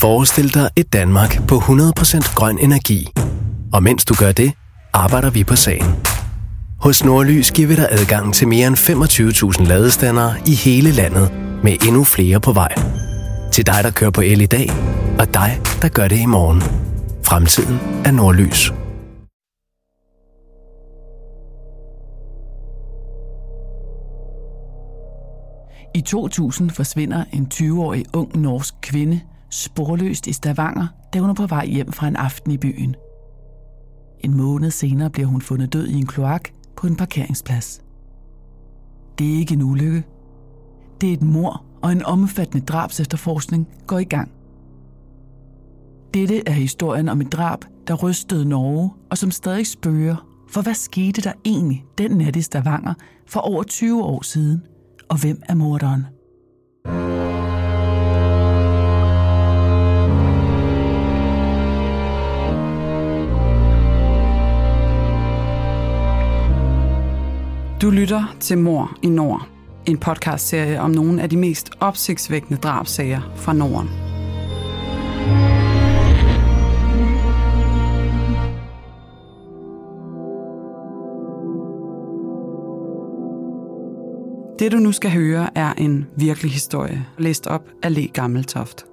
Forestil dig et Danmark på 100% grøn energi. Og mens du gør det, arbejder vi på sagen. Hos Nordlys giver vi dig adgang til mere end 25.000 ladestandere i hele landet, med endnu flere på vej. Til dig, der kører på el i dag, og dig, der gør det i morgen. Fremtiden er Nordlys. I 2000 forsvinder en 20-årig ung norsk kvinde sporløst i Stavanger, da hun er på vej hjem fra en aften i byen. En måned senere bliver hun fundet død i en kloak på en parkeringsplads. Det er ikke en ulykke. Det er et mor, og en omfattende drabsefterforskning går i gang. Dette er historien om et drab, der rystede Norge, og som stadig spørger, for hvad skete der egentlig den nat i Stavanger for over 20 år siden, og hvem er morderen? Du lytter til Mor i Nord, en podcastserie om nogle af de mest opsigtsvækkende drabsager fra Norden. Det du nu skal høre er en virkelig historie, læst op af Le Gammeltoft.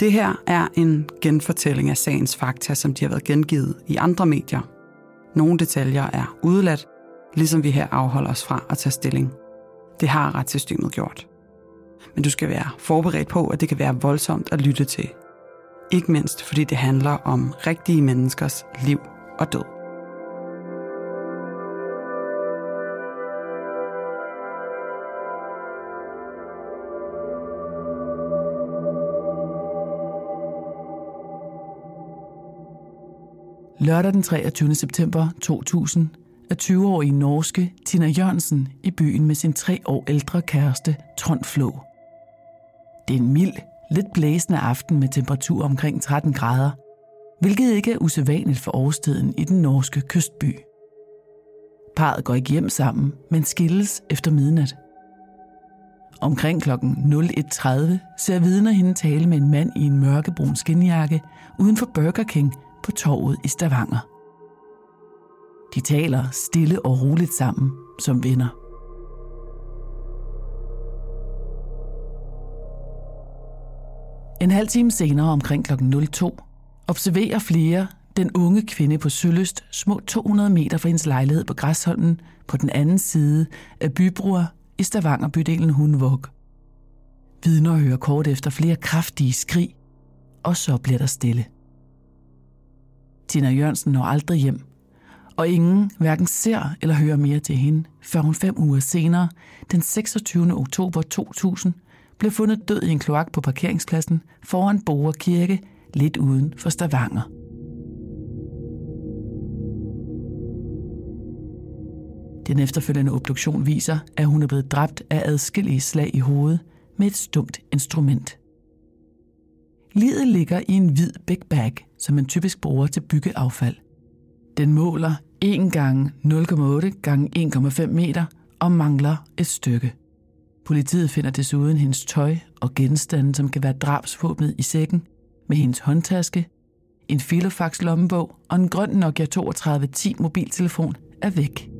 Det her er en genfortælling af sagens fakta, som de har været gengivet i andre medier. Nogle detaljer er udeladt, ligesom vi her afholder os fra at tage stilling. Det har retssystemet gjort. Men du skal være forberedt på, at det kan være voldsomt at lytte til. Ikke mindst fordi det handler om rigtige menneskers liv og død. Lørdag den 23. september 2000 er 20-årige norske Tina Jørgensen i byen med sin tre år ældre kæreste Trond Flå. Det er en mild, lidt blæsende aften med temperatur omkring 13 grader, hvilket ikke er usædvanligt for årstiden i den norske kystby. Parret går ikke hjem sammen, men skilles efter midnat. Omkring kl. 01.30 ser vidner hende tale med en mand i en mørkebrun skinjakke uden for Burger King på torvet i Stavanger. De taler stille og roligt sammen som venner. En halv time senere omkring kl. 02 observerer flere den unge kvinde på Sølyst små 200 meter fra hendes lejlighed på Græsholmen på den anden side af Bybroer i Stavanger bydelen Hundvåg. Vidner hører kort efter flere kraftige skrig, og så bliver der stille. Tina Jørgensen når aldrig hjem, og ingen hverken ser eller hører mere til hende, før hun fem uger senere, den 26. oktober 2000, blev fundet død i en kloak på parkeringspladsen foran Boer Kirke, lidt uden for Stavanger. Den efterfølgende obduktion viser, at hun er blevet dræbt af adskillige slag i hovedet med et stumt instrument. Lidet ligger i en hvid big bag, som man typisk bruger til byggeaffald. Den måler 1 gange 0,8 gange 1,5 meter og mangler et stykke. Politiet finder desuden hendes tøj og genstande, som kan være drabsvåbnet i sækken, med hendes håndtaske, en Filofax lommebog og en grøn Nokia 3210 mobiltelefon er væk.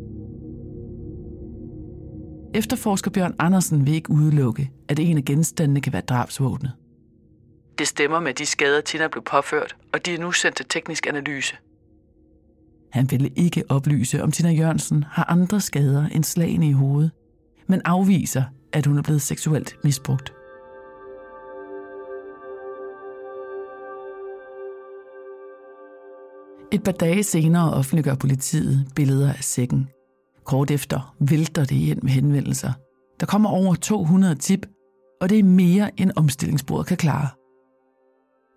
Efterforsker Bjørn Andersen vil ikke udelukke, at en af genstandene kan være drabsvåbnet. Det stemmer med de skader, Tina blev påført, og de er nu sendt til teknisk analyse. Han ville ikke oplyse, om Tina Jørgensen har andre skader end slagene i hovedet, men afviser, at hun er blevet seksuelt misbrugt. Et par dage senere offentliggør politiet billeder af sækken. Kort efter vælter det ind med henvendelser. Der kommer over 200 tip, og det er mere end omstillingsbordet kan klare.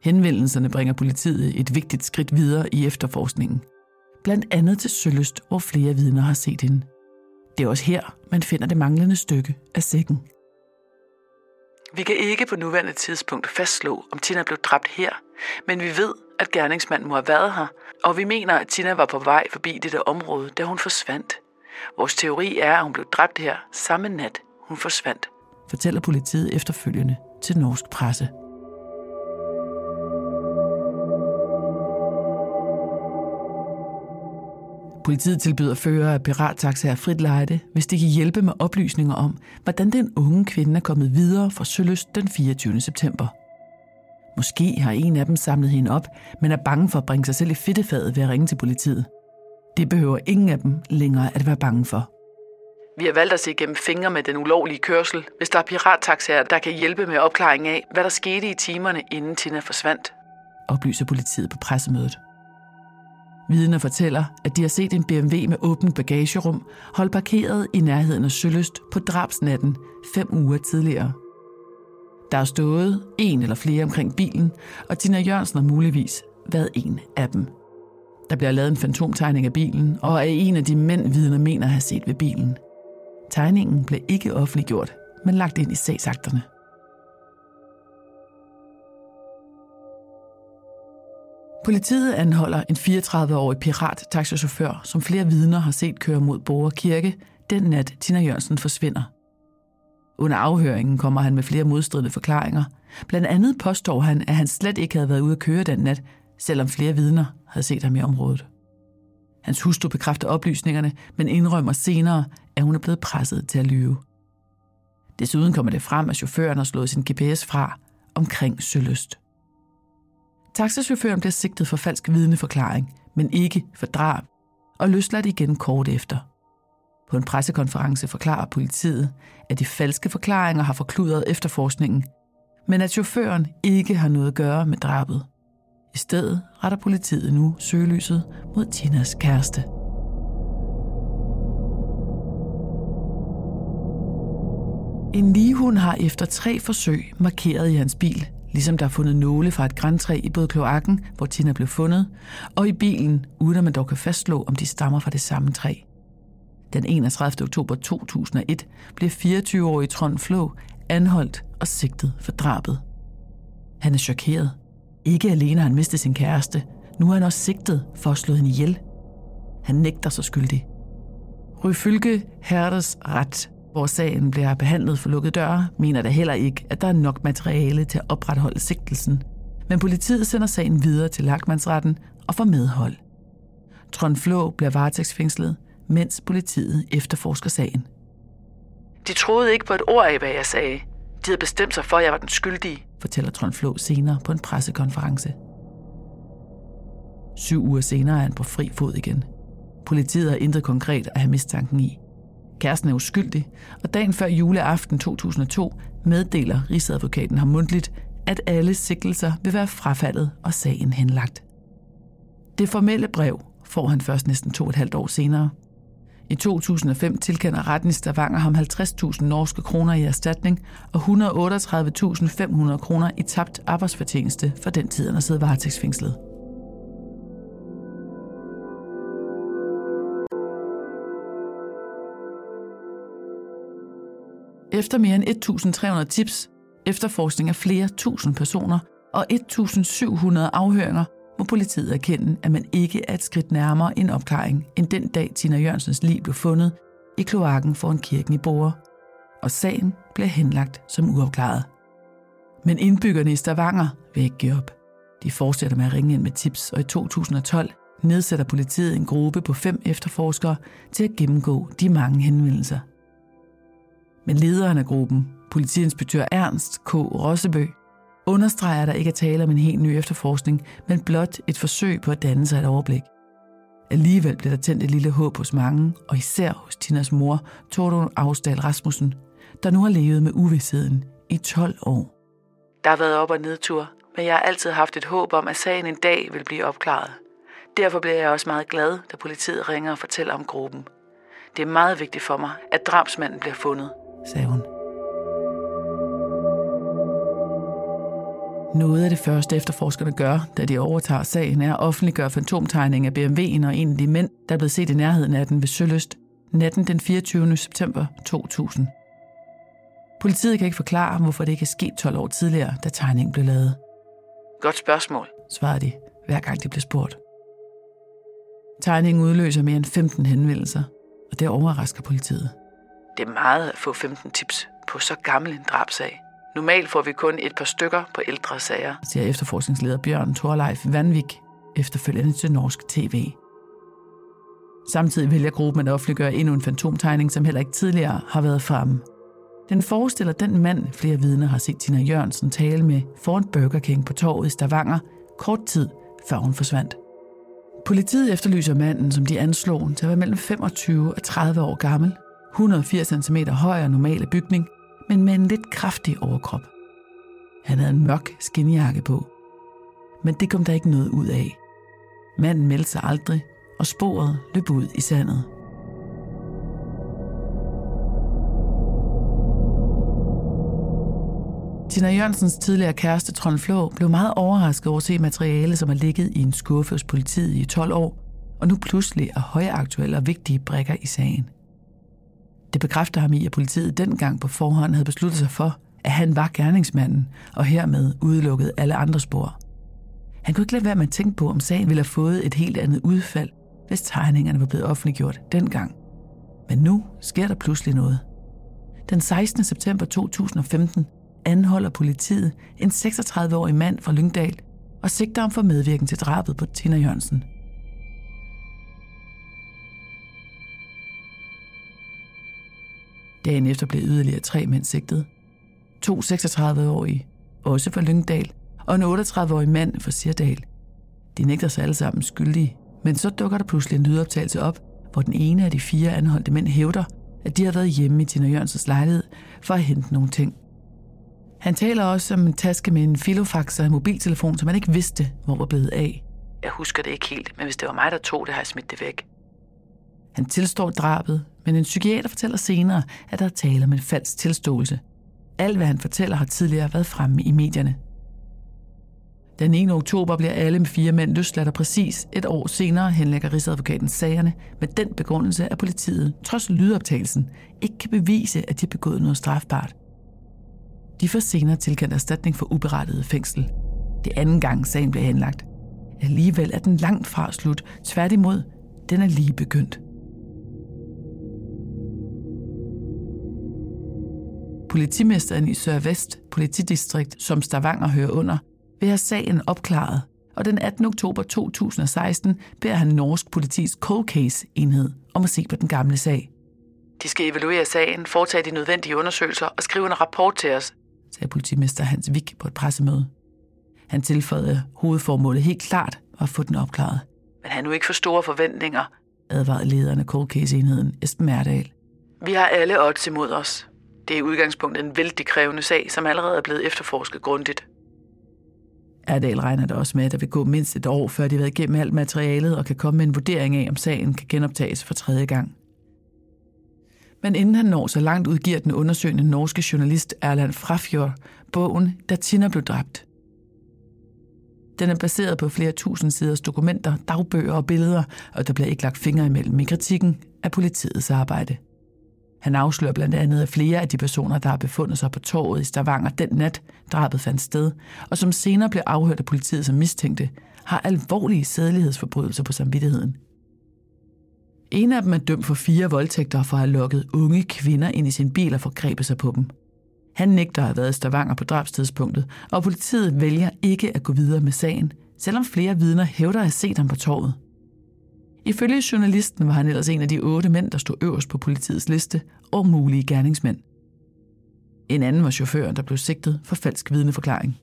Henvendelserne bringer politiet et vigtigt skridt videre i efterforskningen. Blandt andet til Sølyst, hvor flere vidner har set hende. Det er også her, man finder det manglende stykke af sækken. Vi kan ikke på nuværende tidspunkt fastslå, om Tina blev dræbt her, men vi ved, at gerningsmanden må have været her, og vi mener, at Tina var på vej forbi dette område, da hun forsvandt. Vores teori er, at hun blev dræbt her samme nat, hun forsvandt, fortæller politiet efterfølgende til norsk presse. Politiet tilbyder fører af pirattaxaer frit lejde, hvis det kan hjælpe med oplysninger om, hvordan den unge kvinde er kommet videre fra Søløst den 24. september. Måske har en af dem samlet hende op, men er bange for at bringe sig selv i fedtefadet ved at ringe til politiet. Det behøver ingen af dem længere at være bange for. Vi har valgt at se gennem fingre med den ulovlige kørsel, hvis der er pirattaxaer, der kan hjælpe med opklaring af, hvad der skete i timerne, inden Tina forsvandt, oplyser politiet på pressemødet. Vidner fortæller, at de har set en BMW med åbent bagagerum holde parkeret i nærheden af Søløst på drabsnatten fem uger tidligere. Der er stået en eller flere omkring bilen, og Tina Jørgensen har muligvis været en af dem. Der bliver lavet en fantomtegning af bilen, og er en af de mænd, vidner mener at have set ved bilen. Tegningen blev ikke offentliggjort, men lagt ind i sagsakterne. Politiet anholder en 34-årig pirat-taxachauffør, som flere vidner har set køre mod Borger Kirke, den nat Tina Jørgensen forsvinder. Under afhøringen kommer han med flere modstridende forklaringer. Blandt andet påstår han, at han slet ikke havde været ude at køre den nat, selvom flere vidner havde set ham i området. Hans hustru bekræfter oplysningerne, men indrømmer senere, at hun er blevet presset til at lyve. Desuden kommer det frem, at chaufføren har slået sin GPS fra omkring Søløst. Taxachaufføren bliver sigtet for falsk vidneforklaring, men ikke for drab, og løsladt igen kort efter. På en pressekonference forklarer politiet, at de falske forklaringer har forkludret efterforskningen, men at chaufføren ikke har noget at gøre med drabet. I stedet retter politiet nu søgelyset mod Tinas kæreste. En ligehund har efter tre forsøg markeret i hans bil, ligesom der er fundet nåle fra et græntræ i både kloakken, hvor Tina blev fundet, og i bilen, uden at man dog kan fastslå, om de stammer fra det samme træ. Den 31. oktober 2001 blev 24-årige Trond Flå anholdt og sigtet for drabet. Han er chokeret. Ikke alene har han mistet sin kæreste, nu er han også sigtet for at slå hende ihjel. Han nægter sig skyldig. Ryfylke Herdes ret hvor sagen bliver behandlet for lukkede døre, mener der heller ikke, at der er nok materiale til at opretholde sigtelsen. Men politiet sender sagen videre til lagmandsretten og får medhold. Trond Flå bliver varetægtsfængslet, mens politiet efterforsker sagen. De troede ikke på et ord af, hvad jeg sagde. De havde bestemt sig for, at jeg var den skyldige, fortæller Trond Flå senere på en pressekonference. Syv uger senere er han på fri fod igen. Politiet har intet konkret at have mistanken i. Kæresten er uskyldig, og dagen før juleaften 2002 meddeler Rigsadvokaten ham mundtligt, at alle sigtelser vil være frafaldet og sagen henlagt. Det formelle brev får han først næsten to og et halvt år senere. I 2005 tilkender retten i Stavanger ham 50.000 norske kroner i erstatning og 138.500 kroner i tabt arbejdsfortjeneste for den tid, han har siddet varetægtsfængslet. Efter mere end 1.300 tips, efterforskning af flere tusind personer og 1.700 afhøringer, må politiet erkende, at man ikke er et skridt nærmere en opklaring, end den dag Tina Jørgensens liv blev fundet i kloakken foran kirken i Borger. og sagen blev henlagt som uopklaret. Men indbyggerne i Stavanger vil ikke give op. De fortsætter med at ringe ind med tips, og i 2012 nedsætter politiet en gruppe på fem efterforskere til at gennemgå de mange henvendelser. Men lederen af gruppen, politiinspektør Ernst K. Rossebø, understreger, at der ikke er tale om en helt ny efterforskning, men blot et forsøg på at danne sig et overblik. Alligevel blev der tændt et lille håb hos mange, og især hos Tinas mor, Tordon Afsdal Rasmussen, der nu har levet med uvidsheden i 12 år. Der har været op- og nedtur, men jeg har altid haft et håb om, at sagen en dag vil blive opklaret. Derfor bliver jeg også meget glad, da politiet ringer og fortæller om gruppen. Det er meget vigtigt for mig, at drabsmanden bliver fundet, sagde hun. Noget af det første efterforskerne gør, da de overtager sagen, er at offentliggøre fantomtegning af BMW'en og en af de mænd, der er blevet set i nærheden af den ved Søløst, natten den 24. september 2000. Politiet kan ikke forklare, hvorfor det ikke er sket 12 år tidligere, da tegningen blev lavet. Godt spørgsmål, svarede de, hver gang de blev spurgt. Tegningen udløser mere end 15 henvendelser, og det overrasker politiet. Det er meget at få 15 tips på så gammel en drabsag. Normalt får vi kun et par stykker på ældre sager, siger efterforskningsleder Bjørn Thorleif Vanvik efterfølgende til norsk tv. Samtidig vælger gruppen at offentliggøre endnu en fantomtegning, som heller ikke tidligere har været fremme. Den forestiller den mand, flere vidner har set Tina Jørgensen tale med foran Burger King på torvet i Stavanger, kort tid før hun forsvandt. Politiet efterlyser manden, som de anslog til at være mellem 25 og 30 år gammel, 180 cm høj og normale bygning, men med en lidt kraftig overkrop. Han havde en mørk skinjakke på. Men det kom der ikke noget ud af. Manden meldte sig aldrig, og sporet løb ud i sandet. Tina Jørgensens tidligere kæreste, Trond Flå, blev meget overrasket over at se materiale, som har ligget i en skuffe hos politiet i 12 år, og nu pludselig er højaktuelle og vigtige brækker i sagen. Det bekræfter ham i, at politiet dengang på forhånd havde besluttet sig for, at han var gerningsmanden, og hermed udelukkede alle andre spor. Han kunne ikke lade være med at tænke på, om sagen ville have fået et helt andet udfald, hvis tegningerne var blevet offentliggjort dengang. Men nu sker der pludselig noget. Den 16. september 2015 anholder politiet en 36-årig mand fra Lyngdal og sigter ham for medvirken til drabet på Tina Jørgensen. Dagen efter blev yderligere tre mænd sigtet. To 36-årige, også fra Lyngdal, og en 38-årig mand fra Sirdal. De nægter sig alle sammen skyldige, men så dukker der pludselig en lydoptagelse op, hvor den ene af de fire anholdte mænd hævder, at de har været hjemme i Tina Jørgensens lejlighed for at hente nogle ting. Han taler også om en taske med en filofax og en mobiltelefon, som han ikke vidste, hvor var blevet af. Jeg husker det ikke helt, men hvis det var mig, der tog det, har jeg smidt det væk. Han tilstår drabet, men en psykiater fortæller senere, at der er tale om en falsk tilståelse. Alt, hvad han fortæller, har tidligere været fremme i medierne. Den 1. oktober bliver alle med fire mænd løsladt, og præcis et år senere henlægger Rigsadvokaten sagerne med den begrundelse, at politiet, trods lydoptagelsen, ikke kan bevise, at de har begået noget strafbart. De får senere tilkendt erstatning for uberettiget fængsel. Det anden gang sagen blev henlagt. Alligevel er den langt fra slut. Tværtimod, den er lige begyndt. Politimesteren i Sør-Vest politidistrikt, som Stavanger hører under, vil have sagen opklaret, og den 18. oktober 2016 beder han norsk politis cold case enhed om at se på den gamle sag. De skal evaluere sagen, foretage de nødvendige undersøgelser og skrive en rapport til os, sagde politimester Hans Vik på et pressemøde. Han tilføjede, hovedformålet helt klart var at få den opklaret. Men han nu ikke for store forventninger, advarede lederen af cold case-enheden, Esben Merdal. Vi har alle odds imod os. Det er i udgangspunktet en vældig krævende sag, som allerede er blevet efterforsket grundigt. Erdal regner det også med, at der vil gå mindst et år, før de har været igennem alt materialet og kan komme med en vurdering af, om sagen kan genoptages for tredje gang. Men inden han når så langt, udgiver den undersøgende norske journalist Erland Frafjord bogen, da Tina blev dræbt. Den er baseret på flere tusind siders dokumenter, dagbøger og billeder, og der bliver ikke lagt fingre imellem i kritikken af politiets arbejde. Han afslører blandt andet, at flere af de personer, der har befundet sig på torvet i Stavanger den nat, drabet fandt sted, og som senere blev afhørt af politiet som mistænkte, har alvorlige sædelighedsforbrydelser på samvittigheden. En af dem er dømt for fire voldtægter for at have lukket unge kvinder ind i sin bil og forgrebet sig på dem. Han nægter at have været i Stavanger på drabstidspunktet, og politiet vælger ikke at gå videre med sagen, selvom flere vidner hævder at have set ham på torvet. Ifølge journalisten var han ellers en af de otte mænd, der stod øverst på politiets liste og mulige gerningsmænd. En anden var chaufføren, der blev sigtet for falsk vidneforklaring.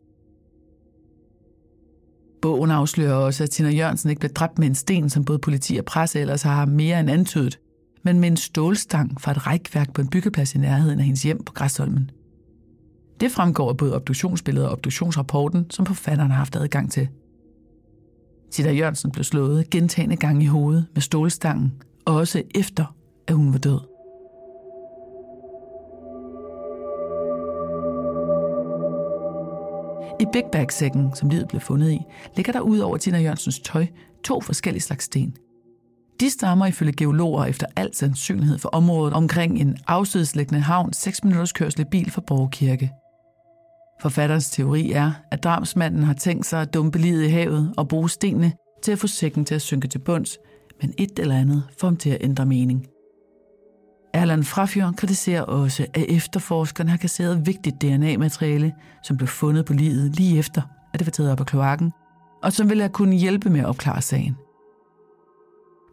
Bogen afslører også, at Tina Jørgensen ikke blev dræbt med en sten, som både politi og presse ellers har mere end antydet, men med en stålstang fra et rækværk på en byggeplads i nærheden af hendes hjem på Græsholmen. Det fremgår af både obduktionsbilledet og obduktionsrapporten, som forfatteren har haft adgang til. Tina Jørgensen blev slået gentagende gange i hovedet med stålstangen, også efter, at hun var død. I Big Bag-sækken, som livet blev fundet i, ligger der ud over Tina Jørgensens tøj to forskellige slags sten. De stammer ifølge geologer efter al sandsynlighed for området omkring en afsidesliggende havn 6 minutters kørsel i bil fra Borgkirke. Forfatterens teori er, at drabsmanden har tænkt sig at dumpe livet i havet og bruge stenene til at få sækken til at synke til bunds, men et eller andet får ham til at ændre mening. Erland Frafjord kritiserer også, at efterforskerne har kasseret vigtigt DNA-materiale, som blev fundet på livet lige efter, at det var taget op af kloakken, og som ville have kunnet hjælpe med at opklare sagen.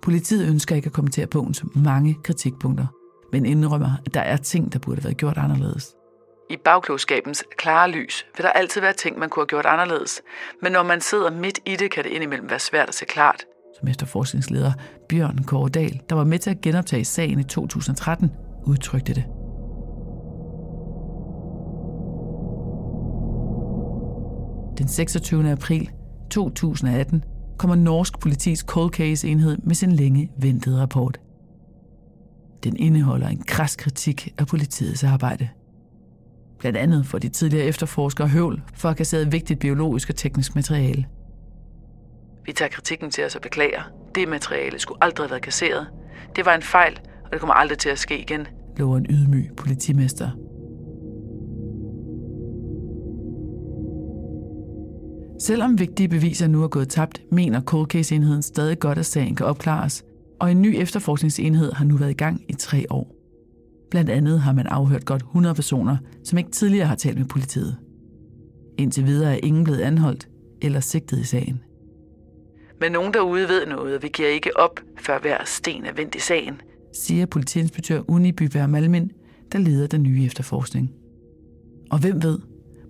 Politiet ønsker ikke at kommentere bogens mange kritikpunkter, men indrømmer, at der er ting, der burde have været gjort anderledes. I bagklogskabens klare lys vil der altid være ting, man kunne have gjort anderledes, men når man sidder midt i det, kan det indimellem være svært at se klart. Som efterforskningsleder Bjørn Kåredal, der var med til at genoptage sagen i 2013, udtrykte det. Den 26. april 2018 kommer norsk politis cold case enhed med sin længe ventede rapport. Den indeholder en kras kritik af politiets arbejde. Blandt andet for de tidligere efterforskere høvl for at have kasseret vigtigt biologisk og teknisk materiale. Vi tager kritikken til os og beklager. Det materiale skulle aldrig have været kasseret. Det var en fejl, og det kommer aldrig til at ske igen, lover en ydmyg politimester. Selvom vigtige beviser nu er gået tabt, mener Cold Case-enheden stadig godt, at sagen kan opklares, og en ny efterforskningsenhed har nu været i gang i tre år. Blandt andet har man afhørt godt 100 personer, som ikke tidligere har talt med politiet. Indtil videre er ingen blevet anholdt eller sigtet i sagen. Men nogen derude ved noget, og vi giver ikke op, før hver sten er vendt i sagen, siger politiinspektør Uni Byberg Malmin, der leder den nye efterforskning. Og hvem ved,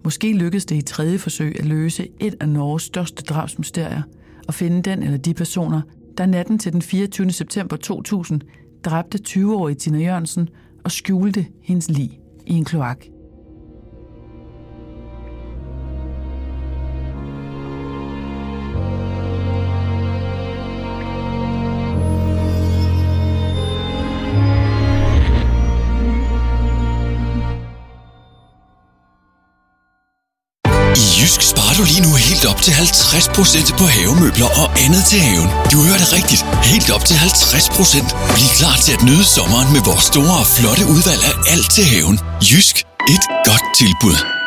Måske lykkedes det i tredje forsøg at løse et af Norges største drabsmysterier og finde den eller de personer, der natten til den 24. september 2000 dræbte 20-årige Tina Jørgensen og skjulte hendes lig i en kloak. Helt op til 50% på havemøbler og andet til haven. Du hører det rigtigt. Helt op til 50%. Bliv klar til at nyde sommeren med vores store og flotte udvalg af alt til haven. Jysk. Et godt tilbud.